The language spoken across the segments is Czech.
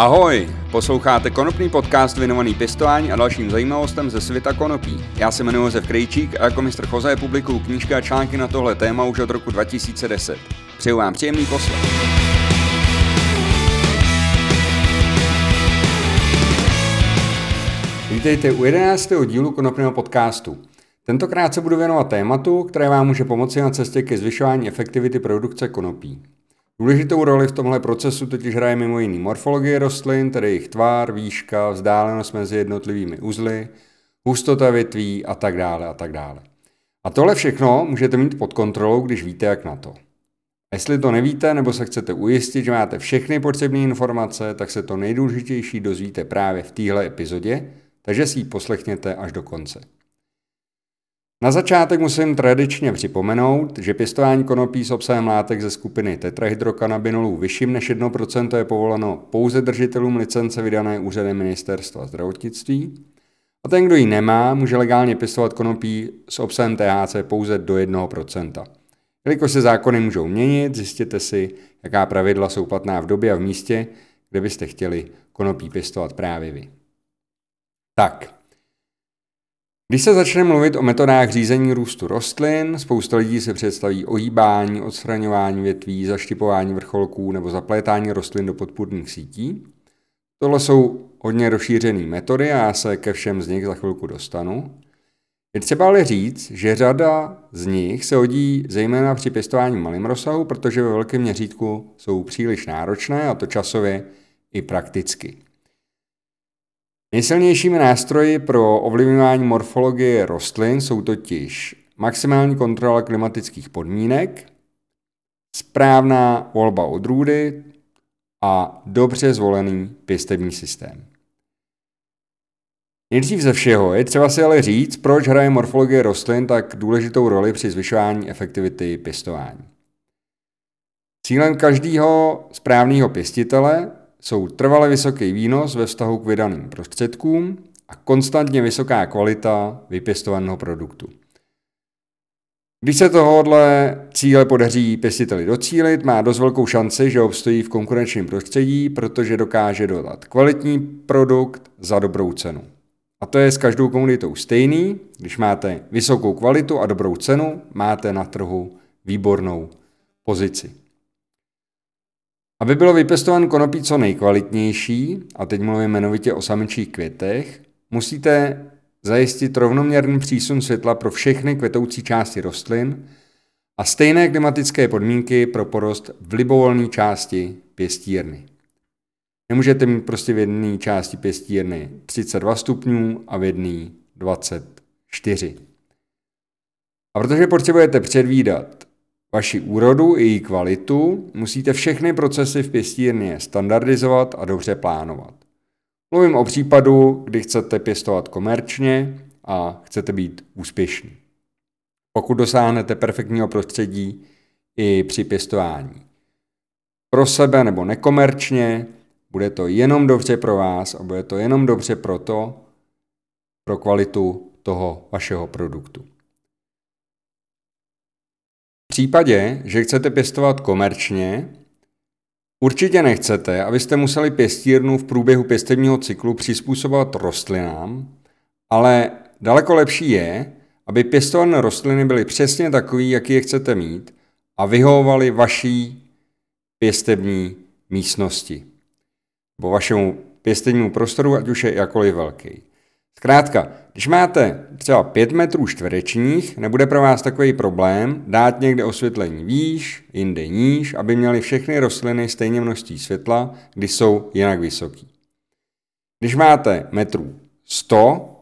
Ahoj, posloucháte konopný podcast věnovaný pěstování a dalším zajímavostem ze světa konopí. Já se jmenuji Josef Krejčík a jako mistr Choze publikuju knížky a články na tohle téma už od roku 2010. Přeju vám příjemný poslech. Vítejte u 11. dílu konopného podcastu. Tentokrát se budu věnovat tématu, které vám může pomoci na cestě ke zvyšování efektivity produkce konopí. Důležitou roli v tomhle procesu totiž hraje mimo jiný morfologie rostlin, tedy jejich tvar, výška, vzdálenost mezi jednotlivými uzly, hustota větví a tak dále a tak dále. A tohle všechno můžete mít pod kontrolou, když víte, jak na to. A jestli to nevíte, nebo se chcete ujistit, že máte všechny potřebné informace, tak se to nejdůležitější dozvíte právě v téhle epizodě, takže si ji poslechněte až do konce. Na začátek musím tradičně připomenout, že pěstování konopí s obsahem látek ze skupiny tetrahydrokanabinolů vyšším než 1% je povoleno pouze držitelům licence vydané úřadem ministerstva zdravotnictví a ten, kdo ji nemá, může legálně pěstovat konopí s obsahem THC pouze do 1%. Jelikož se zákony můžou měnit, zjistěte si, jaká pravidla jsou platná v době a v místě, kde byste chtěli konopí pěstovat právě vy. Tak, když se začne mluvit o metodách řízení růstu rostlin, spousta lidí se představí ohýbání, odstraňování větví, zaštipování vrcholků nebo zaplétání rostlin do podpůrných sítí. Tohle jsou hodně rozšířené metody a já se ke všem z nich za chvilku dostanu. Je třeba ale říct, že řada z nich se hodí zejména při pěstování malým rozsahu, protože ve velkém měřítku jsou příliš náročné a to časově i prakticky. Nejsilnějšími nástroji pro ovlivňování morfologie rostlin jsou totiž maximální kontrola klimatických podmínek, správná volba odrůdy a dobře zvolený pěstební systém. Nejdřív ze všeho je třeba si ale říct, proč hraje morfologie rostlin tak důležitou roli při zvyšování efektivity pěstování. Cílem každého správného pěstitele jsou trvale vysoký výnos ve vztahu k vydaným prostředkům a konstantně vysoká kvalita vypěstovaného produktu. Když se tohohle cíle podaří pěstiteli docílit, má dost velkou šanci, že obstojí v konkurenčním prostředí, protože dokáže dodat kvalitní produkt za dobrou cenu. A to je s každou komunitou stejný. Když máte vysokou kvalitu a dobrou cenu, máte na trhu výbornou pozici. Aby bylo vypěstován konopí co nejkvalitnější, a teď mluvím jmenovitě o samičích květech, musíte zajistit rovnoměrný přísun světla pro všechny kvetoucí části rostlin a stejné klimatické podmínky pro porost v libovolné části pěstírny. Nemůžete mít prostě v jedné části pěstírny 32 stupňů a v jedné 24. A protože potřebujete předvídat vaši úrodu i její kvalitu, musíte všechny procesy v pěstírně standardizovat a dobře plánovat. Mluvím o případu, kdy chcete pěstovat komerčně a chcete být úspěšní. Pokud dosáhnete perfektního prostředí i při pěstování pro sebe nebo nekomerčně, bude to jenom dobře pro vás a bude to jenom dobře pro to, pro kvalitu toho vašeho produktu případě, že chcete pěstovat komerčně, určitě nechcete, abyste museli pěstírnu v průběhu pěstebního cyklu přizpůsobovat rostlinám, ale daleko lepší je, aby pěstované rostliny byly přesně takový, jaký je chcete mít a vyhovovaly vaší pěstební místnosti nebo vašemu pěstebnímu prostoru, ať už je jakoliv velký. Zkrátka, když máte třeba 5 metrů čtverečních, nebude pro vás takový problém dát někde osvětlení výš, jinde níž, aby měly všechny rostliny stejně množství světla, když jsou jinak vysoký. Když máte metrů 100,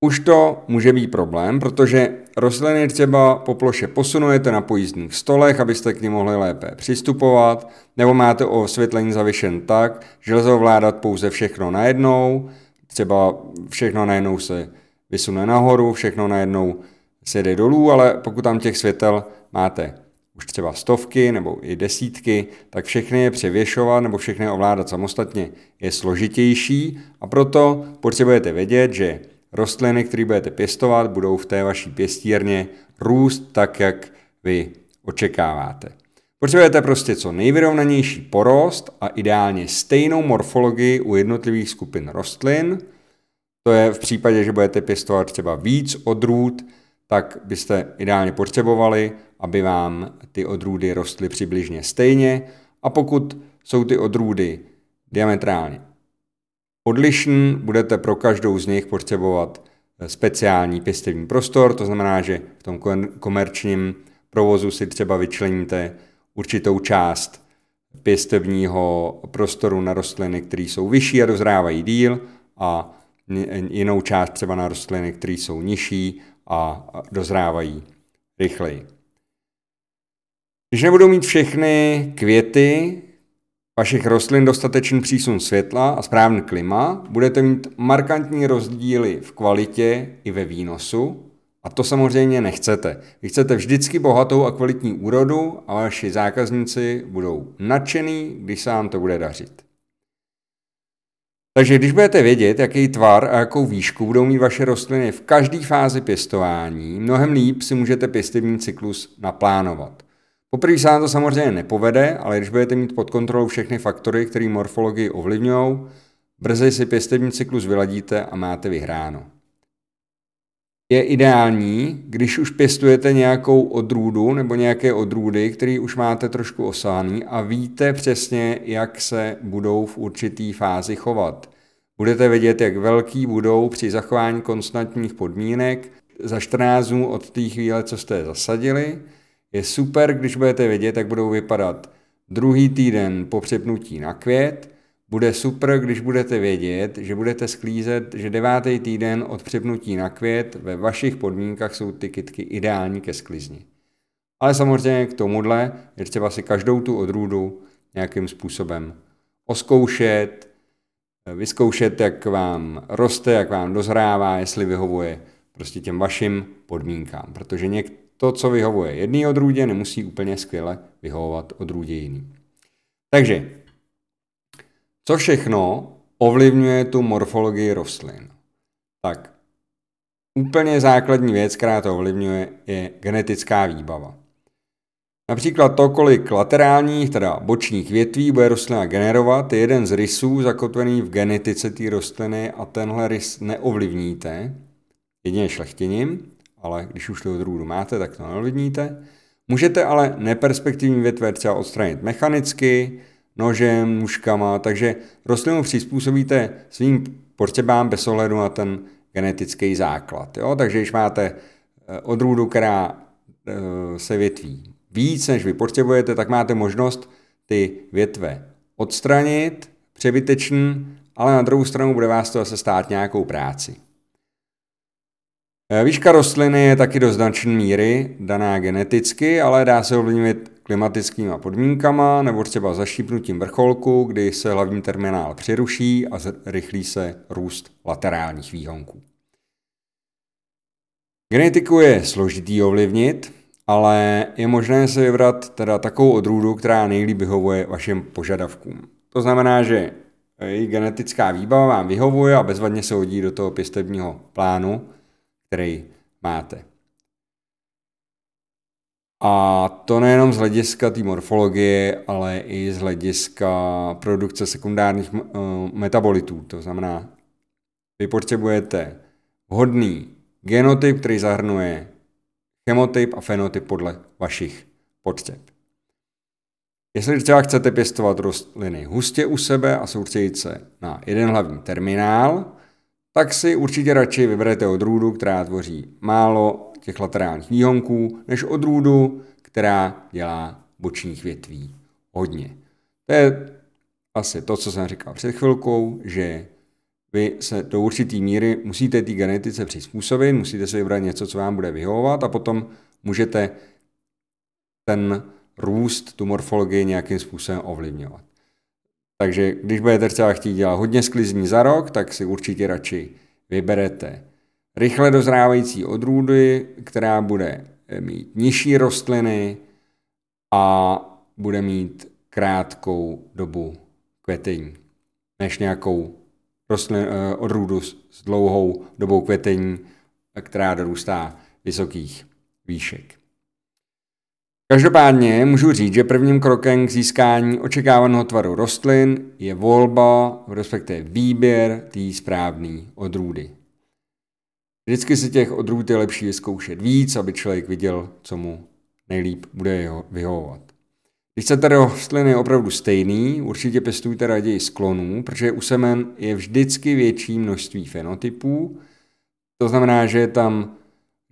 už to může být problém, protože rostliny třeba po ploše posunujete na pojízdných stolech, abyste k ním mohli lépe přistupovat, nebo máte osvětlení zavěšen tak, že lze ovládat pouze všechno najednou, třeba všechno najednou se vysune nahoru, všechno najednou se jde dolů, ale pokud tam těch světel máte už třeba stovky nebo i desítky, tak všechny je převěšovat nebo všechny ovládat samostatně je složitější a proto potřebujete vědět, že rostliny, které budete pěstovat, budou v té vaší pěstírně růst tak, jak vy očekáváte. Potřebujete prostě co nejvyrovnanější porost a ideálně stejnou morfologii u jednotlivých skupin rostlin. To je v případě, že budete pěstovat třeba víc odrůd, tak byste ideálně potřebovali, aby vám ty odrůdy rostly přibližně stejně. A pokud jsou ty odrůdy diametrálně odlišný, budete pro každou z nich potřebovat speciální pěstební prostor, to znamená, že v tom komerčním provozu si třeba vyčleníte určitou část pěstebního prostoru na rostliny, které jsou vyšší a dozrávají díl a jinou část třeba na rostliny, které jsou nižší a dozrávají rychleji. Když nebudou mít všechny květy vašich rostlin dostatečný přísun světla a správný klima, budete mít markantní rozdíly v kvalitě i ve výnosu a to samozřejmě nechcete. Vy chcete vždycky bohatou a kvalitní úrodu a vaši zákazníci budou nadšený, když se vám to bude dařit. Takže když budete vědět, jaký tvar a jakou výšku budou mít vaše rostliny v každé fázi pěstování, mnohem líp si můžete pěstební cyklus naplánovat. Poprvé se vám to samozřejmě nepovede, ale když budete mít pod kontrolou všechny faktory, které morfologii ovlivňují, brzy si pěstební cyklus vyladíte a máte vyhráno. Je ideální, když už pěstujete nějakou odrůdu nebo nějaké odrůdy, které už máte trošku osáný a víte přesně, jak se budou v určitý fázi chovat. Budete vědět, jak velký budou při zachování konstantních podmínek za 14 dnů od té chvíle, co jste je zasadili, je super, když budete vědět, jak budou vypadat druhý týden po přepnutí na květ. Bude super, když budete vědět, že budete sklízet, že devátý týden od přepnutí na květ ve vašich podmínkách jsou ty kytky ideální ke sklizni. Ale samozřejmě k tomuhle je třeba si každou tu odrůdu nějakým způsobem oskoušet, vyzkoušet, jak vám roste, jak vám dozrává, jestli vyhovuje prostě těm vašim podmínkám. Protože to, co vyhovuje jedný odrůdě, nemusí úplně skvěle vyhovovat odrůdě jiný. Takže, co všechno ovlivňuje tu morfologii rostlin? Tak, úplně základní věc, která to ovlivňuje, je genetická výbava. Například to, kolik laterálních, teda bočních větví bude rostlina generovat, je jeden z rysů zakotvený v genetice té rostliny a tenhle rys neovlivníte jedině šlechtěním, ale když už tu odrůdu máte, tak to neovlivníte. Můžete ale neperspektivní větve třeba odstranit mechanicky, nožem, nůžkama, takže rostlinu přizpůsobíte svým potřebám bez ohledu na ten genetický základ. Jo? Takže když máte eh, odrůdu, která eh, se větví víc, než vy potřebujete, tak máte možnost ty větve odstranit, přebytečný, ale na druhou stranu bude vás to zase stát nějakou práci. Eh, výška rostliny je taky do značné míry daná geneticky, ale dá se ovlivnit klimatickými podmínkama nebo třeba zaštípnutím vrcholku, kdy se hlavní terminál přeruší a rychlí se růst laterálních výhonků. Genetiku je složitý ovlivnit, ale je možné se vybrat teda takovou odrůdu, která nejlíp vyhovuje vašim požadavkům. To znamená, že její genetická výbava vám vyhovuje a bezvadně se hodí do toho pěstebního plánu, který máte. A to nejenom z hlediska té morfologie, ale i z hlediska produkce sekundárních uh, metabolitů. To znamená, vy potřebujete vhodný genotyp, který zahrnuje chemotyp a fenotyp podle vašich potřeb. Jestli třeba chcete pěstovat rostliny hustě u sebe a soustředit se na jeden hlavní terminál, tak si určitě radši vyberete odrůdu, která tvoří málo těch laterálních výhonků, než odrůdu, která dělá bočních větví hodně. To je asi to, co jsem říkal před chvilkou, že vy se do určitý míry musíte té genetice přizpůsobit, musíte si vybrat něco, co vám bude vyhovovat a potom můžete ten růst, tu morfologii nějakým způsobem ovlivňovat. Takže když budete třeba chtít dělat hodně sklizní za rok, tak si určitě radši vyberete rychle dozrávající odrůdy, která bude mít nižší rostliny a bude mít krátkou dobu kvetení, než nějakou rostlin, eh, odrůdu s dlouhou dobou kvetení, která dorůstá vysokých výšek. Každopádně můžu říct, že prvním krokem k získání očekávaného tvaru rostlin je volba, respektive výběr té správné odrůdy. Vždycky si těch odrůd je lepší vyzkoušet víc, aby člověk viděl, co mu nejlíp bude vyhovovat. Když chcete rostliny opravdu stejný, určitě pěstujte raději sklonů, protože u semen je vždycky větší množství fenotypů. To znamená, že, je tam,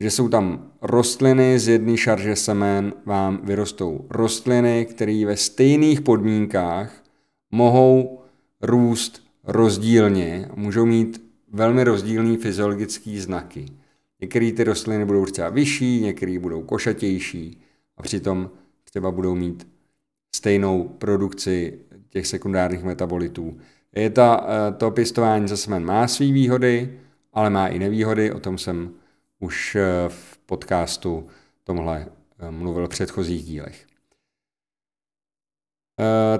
že jsou tam rostliny z jedné šarže semen, vám vyrostou rostliny, které ve stejných podmínkách mohou růst rozdílně, můžou mít velmi rozdílné fyziologické znaky. Některé ty rostliny budou třeba vyšší, některé budou košatější a přitom třeba budou mít stejnou produkci těch sekundárních metabolitů. Je ta, eh, to pěstování za semen má své výhody, ale má i nevýhody, o tom jsem už eh, v podcastu tomhle eh, mluvil v předchozích dílech.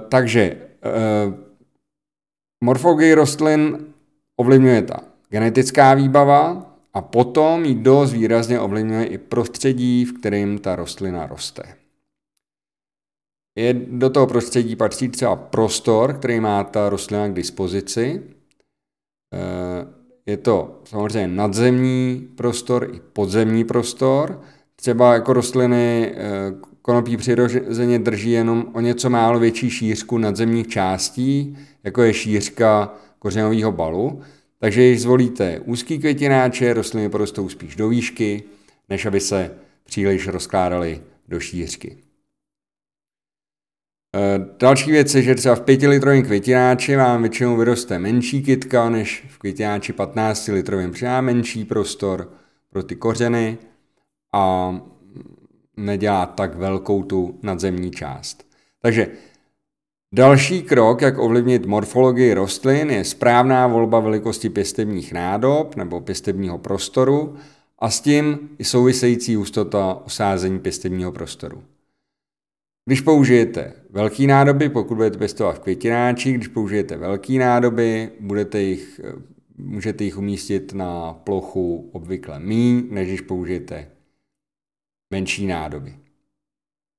Takže morfologii rostlin ovlivňuje ta genetická výbava a potom ji dost výrazně ovlivňuje i prostředí, v kterém ta rostlina roste. Je, do toho prostředí patří třeba prostor, který má ta rostlina k dispozici. Eh, je to samozřejmě nadzemní prostor i podzemní prostor. Třeba jako rostliny eh, konopí přirozeně drží jenom o něco málo větší šířku nadzemních částí, jako je šířka kořenového balu. Takže když zvolíte úzký květináče, rostliny porostou spíš do výšky, než aby se příliš rozkládaly do šířky. Eh, další věc je, že třeba v 5 litrovém květináči vám většinou vyroste menší kytka než v květináči 15 litrovém, má menší prostor pro ty kořeny a nedělá tak velkou tu nadzemní část. Takže další krok, jak ovlivnit morfologii rostlin, je správná volba velikosti pěstebních nádob nebo pěstebního prostoru a s tím i související hustota osázení pěstebního prostoru. Když použijete velký nádoby, pokud budete pěstovat v květináči, když použijete velký nádoby, budete jich, můžete jich umístit na plochu obvykle míň, než když použijete menší nádoby.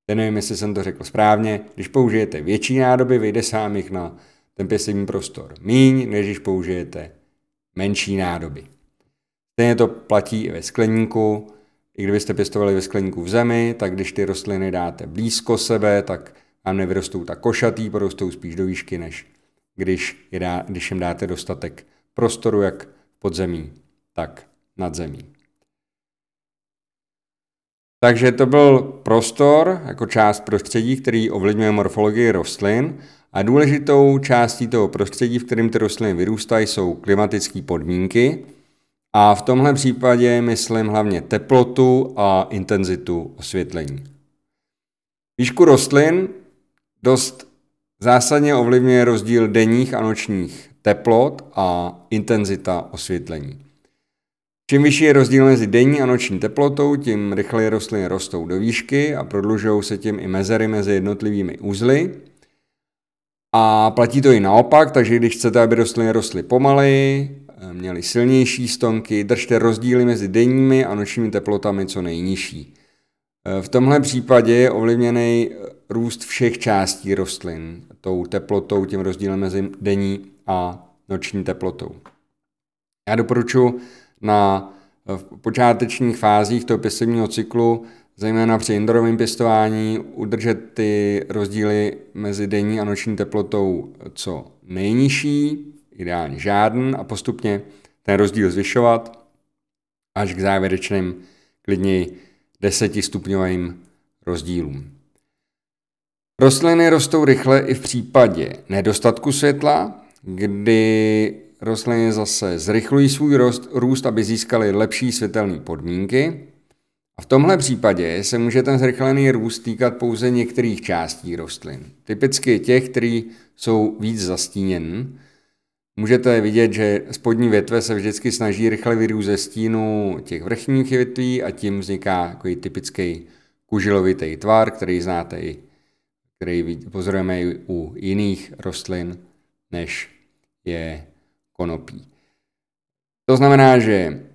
Já nevím, jestli jsem to řekl správně. Když použijete větší nádoby, vyjde sám jich na ten pěstební prostor míň, než když použijete menší nádoby. Stejně to platí i ve skleníku. I kdybyste pěstovali ve skleníku v zemi, tak když ty rostliny dáte blízko sebe, tak vám nevyrostou tak košatý, porostou spíš do výšky, než když, je dá, když jim dáte dostatek prostoru jak pod zemí, tak nad zemí. Takže to byl prostor jako část prostředí, který ovlivňuje morfologii rostlin a důležitou částí toho prostředí, v kterém ty rostliny vyrůstají, jsou klimatické podmínky, a v tomhle případě myslím hlavně teplotu a intenzitu osvětlení. Výšku rostlin dost zásadně ovlivňuje rozdíl denních a nočních teplot a intenzita osvětlení. Čím vyšší je rozdíl mezi denní a noční teplotou, tím rychleji rostliny rostou do výšky a prodlužují se tím i mezery mezi jednotlivými uzly. A platí to i naopak, takže když chcete, aby rostliny rostly pomaleji, Eh, měli silnější stonky, držte rozdíly mezi denními a nočními teplotami co nejnižší. Eh, v tomhle případě je ovlivněný růst všech částí rostlin, tou teplotou, tím rozdílem mezi denní a noční teplotou. Já doporučuji na v počátečních fázích toho pěstebního cyklu, zejména při indorovém pěstování, udržet ty rozdíly mezi denní a noční teplotou co nejnižší, ideálně žádný a postupně ten rozdíl zvyšovat až k závěrečným klidně desetistupňovým rozdílům. Rostliny rostou rychle i v případě nedostatku světla, kdy rostliny zase zrychlují svůj rost, růst, aby získaly lepší světelné podmínky. A v tomhle případě se může ten zrychlený růst týkat pouze některých částí rostlin. Typicky těch, které jsou víc zastíněny, Můžete vidět, že spodní větve se vždycky snaží rychle vyrůst ze stínu těch vrchních větví a tím vzniká takový typický kužilovitý tvar, který znáte i, který pozorujeme i u jiných rostlin, než je konopí. To znamená, že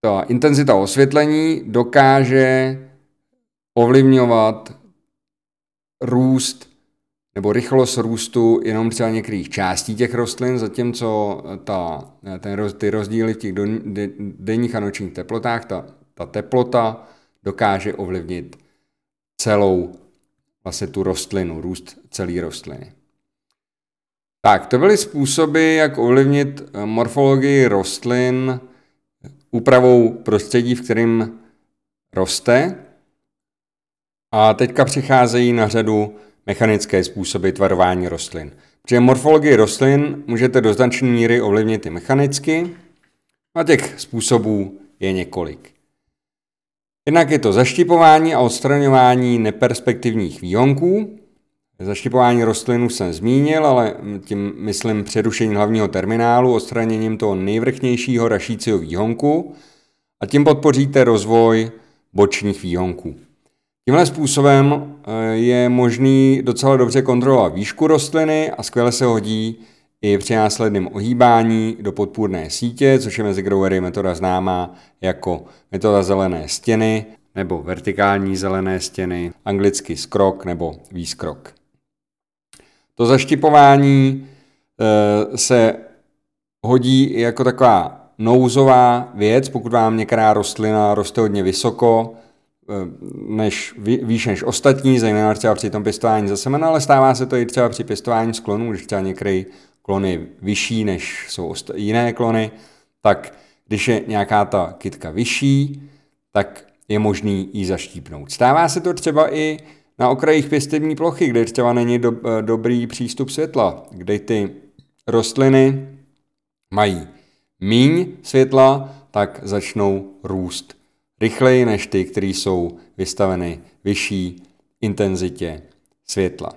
ta intenzita osvětlení dokáže ovlivňovat růst nebo rychlost růstu jenom třeba některých částí těch rostlin, zatímco ta, ten, ty rozdíly v těch denních a nočních teplotách, ta, ta teplota dokáže ovlivnit celou vlastně tu rostlinu, růst celé rostliny. Tak, to byly způsoby, jak ovlivnit eh, morfologii rostlin úpravou prostředí, v kterým roste. A teďka přicházejí na řadu mechanické způsoby tvarování rostlin. Protože morfologii rostlin můžete do značné míry ovlivnit i mechanicky a těch způsobů je několik. Jednak je to zaštipování a odstraňování neperspektivních výhonků. Zaštipování rostlin už jsem zmínil, ale tím myslím přerušení hlavního terminálu, odstraněním toho nejvrchnějšího rašícího výhonku a tím podpoříte rozvoj bočních výhonků. Tímhle způsobem eh, je možný docela dobře kontrolovat výšku rostliny a skvěle se hodí i při následném ohýbání do podpůrné sítě, což je mezi growery metoda známá jako metoda zelené stěny nebo vertikální zelené stěny, anglicky skrok nebo výskrok. To zaštipování e, se hodí jako taková nouzová věc, pokud vám některá rostlina roste hodně vysoko, e, než, výš než ostatní, zejména třeba při tom pěstování za semena, ale stává se to i třeba při pěstování sklonů, když třeba některý klon je vyšší než jsou jiné klony, tak když je nějaká ta kytka vyšší, tak je možný ji zaštípnout. Stává se to třeba i na okrajích pěstební plochy, kde třeba není do, eh, dobrý přístup světla, kde ty rostliny mají míň světla, tak začnou růst rychleji než ty, které jsou vystaveny vyšší intenzitě světla.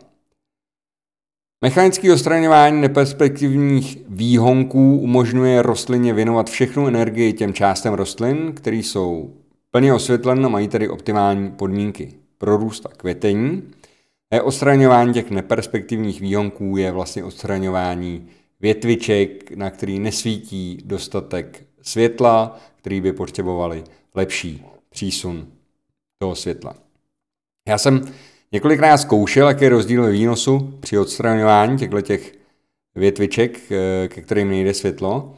Mechanické odstraňování neperspektivních výhonků umožňuje rostlině věnovat všechnu energii těm částem rostlin, které jsou plně osvětlené a mají tedy optimální podmínky pro růst a květení. A odstraňování těch neperspektivních výhonků je vlastně odstraňování větviček, na který nesvítí dostatek světla, který by potřebovali lepší přísun toho světla. Já jsem Několikrát zkoušel, jaký je rozdíl ve výnosu při odstraňování těchto těch větviček, eh, ke kterým nejde světlo.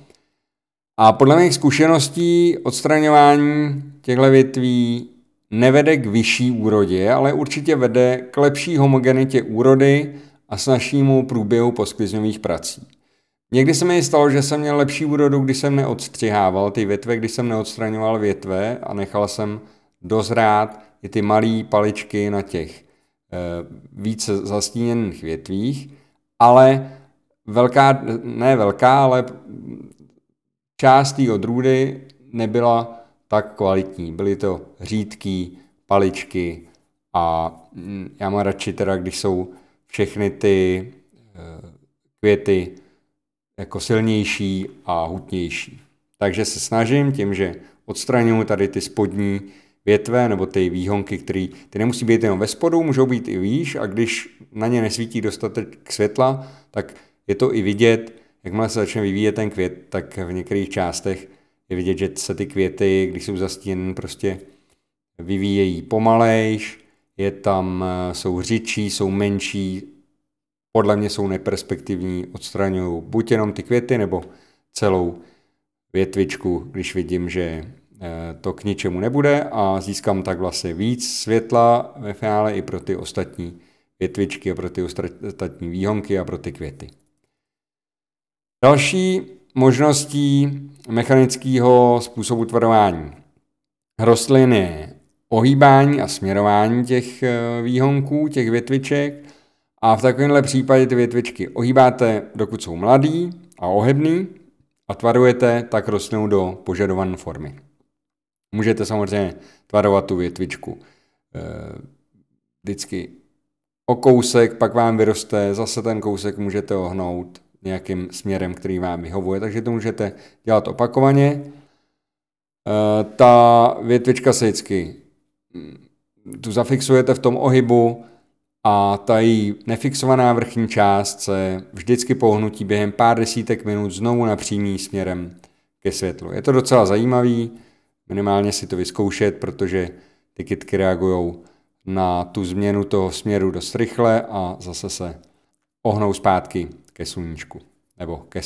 A podle mých zkušeností odstraňování těchto větví nevede k vyšší úrodě, ale určitě vede k lepší homogenitě úrody a snažšímu průběhu posklizňových prací. Někdy se mi stalo, že jsem měl lepší úrodu, když jsem neodstřihával ty větve, když jsem neodstraňoval větve a nechal jsem dozrát i ty malé paličky na těch Eh, více zastíněných větvích, ale velká, ne velká, ale část té odrůdy nebyla tak kvalitní. Byly to řídký paličky a mm, já mám radši teda, když jsou všechny ty eh, květy jako silnější a hutnější. Takže se snažím tím, že odstraňuji tady ty spodní větve nebo ty výhonky, které ty nemusí být jenom ve spodu, můžou být i výš a když na ně nesvítí dostatek světla, tak je to i vidět, jakmile se začne vyvíjet ten květ, tak v některých částech je vidět, že se ty květy, když jsou zastíněny, prostě vyvíjejí pomalejš, je tam, jsou řidčí, jsou menší, podle mě jsou neperspektivní, odstraňují buď jenom ty květy, nebo celou větvičku, když vidím, že Eh, to k ničemu nebude a získám tak vlastně víc světla ve finále i pro ty ostatní větvičky a pro ty ostatní výhonky a pro ty květy. Další možností mechanického způsobu tvarování. Rostlin je ohýbání a směrování těch eh, výhonků, těch větviček. A v takovémhle případě ty větvičky ohýbáte, dokud jsou mladý a ohebný a tvarujete tak rostlinu do požadované formy. Můžete samozřejmě tvarovat tu větvičku eh, vždycky o kousek, pak vám vyroste, zase ten kousek můžete ohnout nějakým směrem, který vám vyhovuje, takže to můžete dělat opakovaně. Eh, ta větvička se vždycky hm, tu zafixujete v tom ohybu a ta její nefixovaná vrchní část se vždycky pohnutí během pár desítek minut znovu napřímí směrem ke světlu. Je to docela zajímavý, minimálně si to vyzkoušet, protože ty kytky reagují na tu změnu toho směru dost rychle a zase se ohnou zpátky ke sluníčku nebo ke,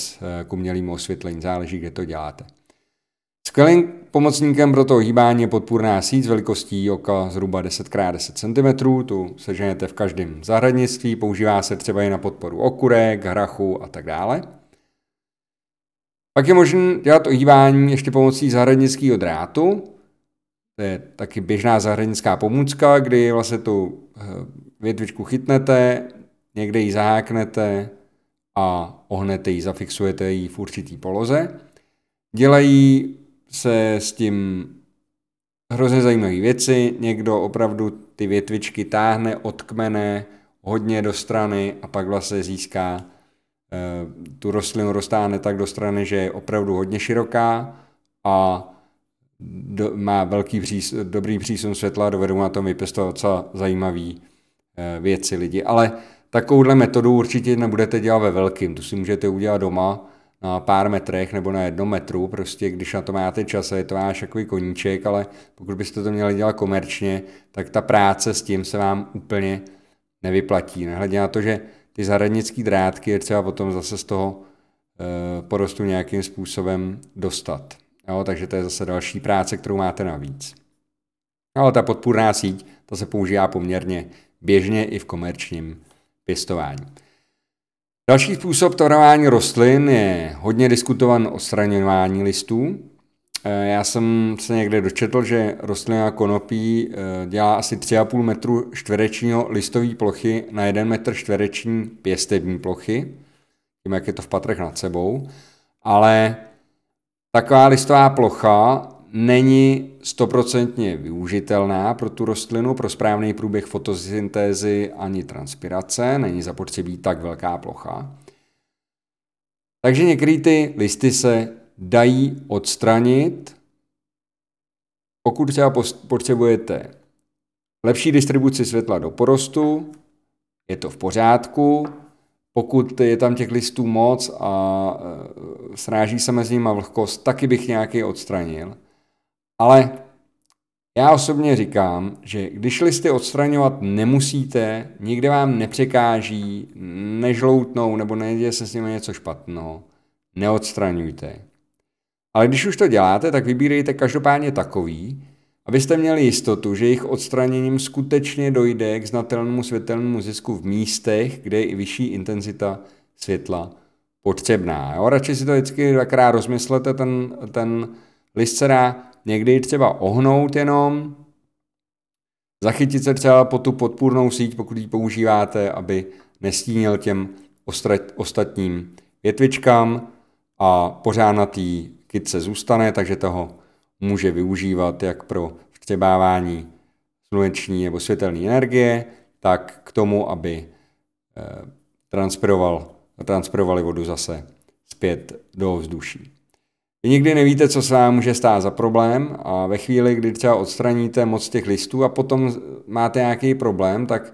k umělému osvětlení, záleží, kde to děláte. Skvělým pomocníkem pro to hýbání je podpůrná síť s velikostí oka zhruba 10x10 cm, tu seženete v každém zahradnictví, používá se třeba i na podporu okurek, hrachu a tak dále. Pak je možné dělat ohýbání ještě pomocí zahradnického drátu. To je taky běžná zahradnická pomůcka, kdy vlastně tu eh, větvičku chytnete, někde ji zaháknete a ohnete ji, zafixujete ji v určitý poloze. Dělají se s tím hrozně zajímavé věci. Někdo opravdu ty větvičky táhne od kmene hodně do strany a pak vlastně získá eh, tu rostlinu roztáhne tak do strany, že je opravdu hodně široká a do, má velký přís, dobrý přísun světla, dovedou na tom vypěstovat docela zajímavý eh, věci lidi. Ale takovouhle metodu určitě nebudete dělat ve velkým, to si můžete udělat doma, na pár metrech nebo na jednom metru, prostě když na to máte čas a je to váš takový koníček, ale pokud byste to měli dělat komerčně, tak ta práce s tím se vám úplně nevyplatí. Nehledě na to, že ty zahradnické drátky je třeba potom zase z toho e, porostu nějakým způsobem dostat. Jo, takže to je zase další práce, kterou máte navíc. Ale ta podpůrná síť, ta se používá poměrně běžně i v komerčním pěstování. Další způsob tvarování rostlin je hodně diskutovan odstraňování listů. Eh, já jsem se někde dočetl, že rostlina konopí eh, dělá asi 3,5 metru čtverečního listové plochy na 1 metr čtvereční pěstební plochy, tím jak je to v patrech nad sebou, ale taková listová plocha není stoprocentně využitelná pro tu rostlinu, pro správný průběh fotosyntézy ani transpirace, není zapotřebí tak velká plocha. Takže některé ty listy se dají odstranit, pokud třeba potřebujete lepší distribuci světla do porostu, je to v pořádku, pokud je tam těch listů moc a e, sráží se mezi nimi vlhkost, taky bych nějaký odstranil. Ale já osobně říkám, že když listy odstraňovat nemusíte, nikde vám nepřekáží, nežloutnou nebo neděje se s nimi něco špatného, neodstraňujte. Ale když už to děláte, tak vybírejte každopádně takový, abyste měli jistotu, že jejich odstraněním skutečně dojde k znatelnému světelnému zisku v místech, kde je i vyšší intenzita světla potřebná. Jo? Radši si to vždycky dvakrát rozmyslete, ten, ten list se dá někdy třeba ohnout jenom, zachytit se třeba po tu podpůrnou síť, pokud ji používáte, aby nestínil těm ostatním větvičkám a pořád na té kytce zůstane, takže toho může využívat jak pro vstřebávání sluneční nebo světelné energie, tak k tomu, aby eh, transpiroval, transpirovali vodu zase zpět do vzduší. Vy nikdy nevíte, co se vám může stát za problém a ve chvíli, kdy třeba odstraníte moc těch listů a potom máte nějaký problém, tak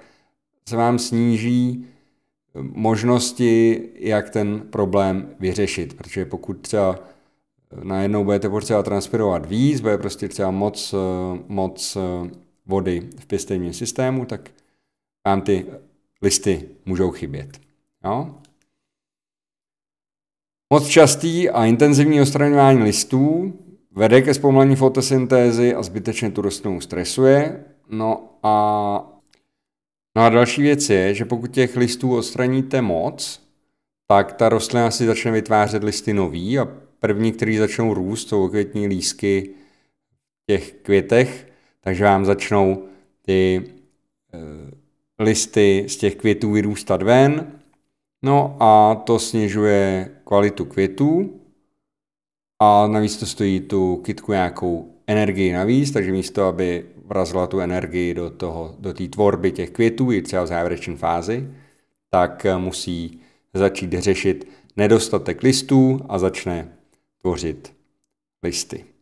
se vám sníží možnosti, jak ten problém vyřešit. Protože pokud třeba najednou budete potřeba transpirovat víc, bude prostě třeba moc, moc vody v pěstevním systému, tak vám ty listy můžou chybět. Jo? Moc častý a intenzivní odstraňování listů vede ke zpomalení fotosyntézy a zbytečně tu rostlinu stresuje. No a, no a další věc je, že pokud těch listů odstraníte moc, tak ta rostlina si začne vytvářet listy nový a první, který začnou růst, jsou květní lísky v těch květech, takže vám začnou ty e, listy z těch květů vyrůstat ven No a to snižuje kvalitu květů a navíc to stojí tu kytku nějakou energii navíc, takže místo, aby vrazila tu energii do toho, do tvorby těch květů, i třeba v závěrečné fázi, tak musí začít řešit nedostatek listů a začne tvořit listy.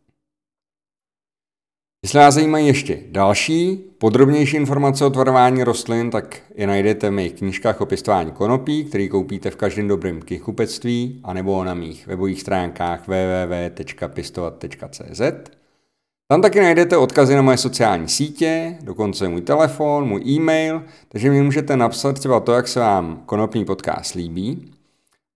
Jestli vás zajímají ještě další podrobnější informace o tvarování rostlin, tak je najdete v mých knížkách o pěstování konopí, který koupíte v každém dobrém knihkupectví, anebo na mých webových stránkách www.pěstovat.cz. Tam taky najdete odkazy na moje sociální sítě, dokonce můj telefon, můj e-mail, takže mi můžete napsat třeba to, jak se vám konopný podcast líbí.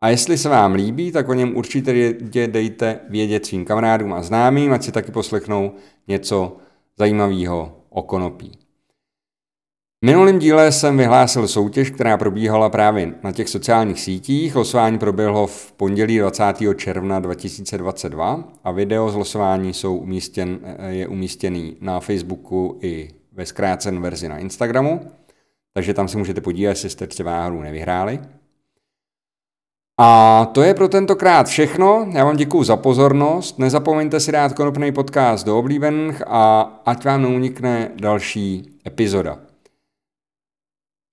A jestli se vám líbí, tak o něm určitě dejte vědět svým kamarádům a známým, ať si taky poslechnou něco zajímavého o konopí. V minulém díle jsem vyhlásil soutěž, která probíhala právě na těch sociálních sítích. Losování proběhlo v pondělí 20. června 2022 a video z losování jsou umístěn, je umístěný na Facebooku i ve zkrácen verzi na Instagramu, takže tam si můžete podívat, jestli jste třeba náhodou nevyhráli. A to je pro tentokrát všechno. Já vám děkuji za pozornost. Nezapomeňte si dát konopný podcast do oblíbených a ať vám neunikne další epizoda.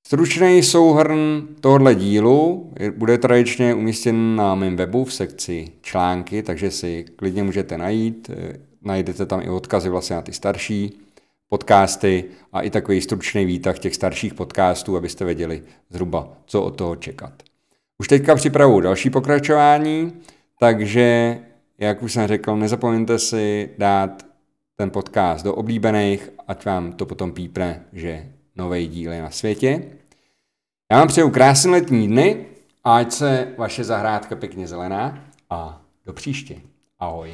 Stručný souhrn tohohle dílu bude tradičně umístěn na mém webu v sekci články, takže si klidně můžete najít. Najdete tam i odkazy vlastně na ty starší podcasty a i takový stručný výtah těch starších podcastů, abyste věděli zhruba, co od toho čekat. Už teďka připravuju další pokračování, takže, jak už jsem řekl, nezapomeňte si dát ten podcast do oblíbených, ať vám to potom pípne, že nový díl je na světě. Já vám přeju krásné letní dny ať se vaše zahrádka pěkně zelená a do příště. Ahoj.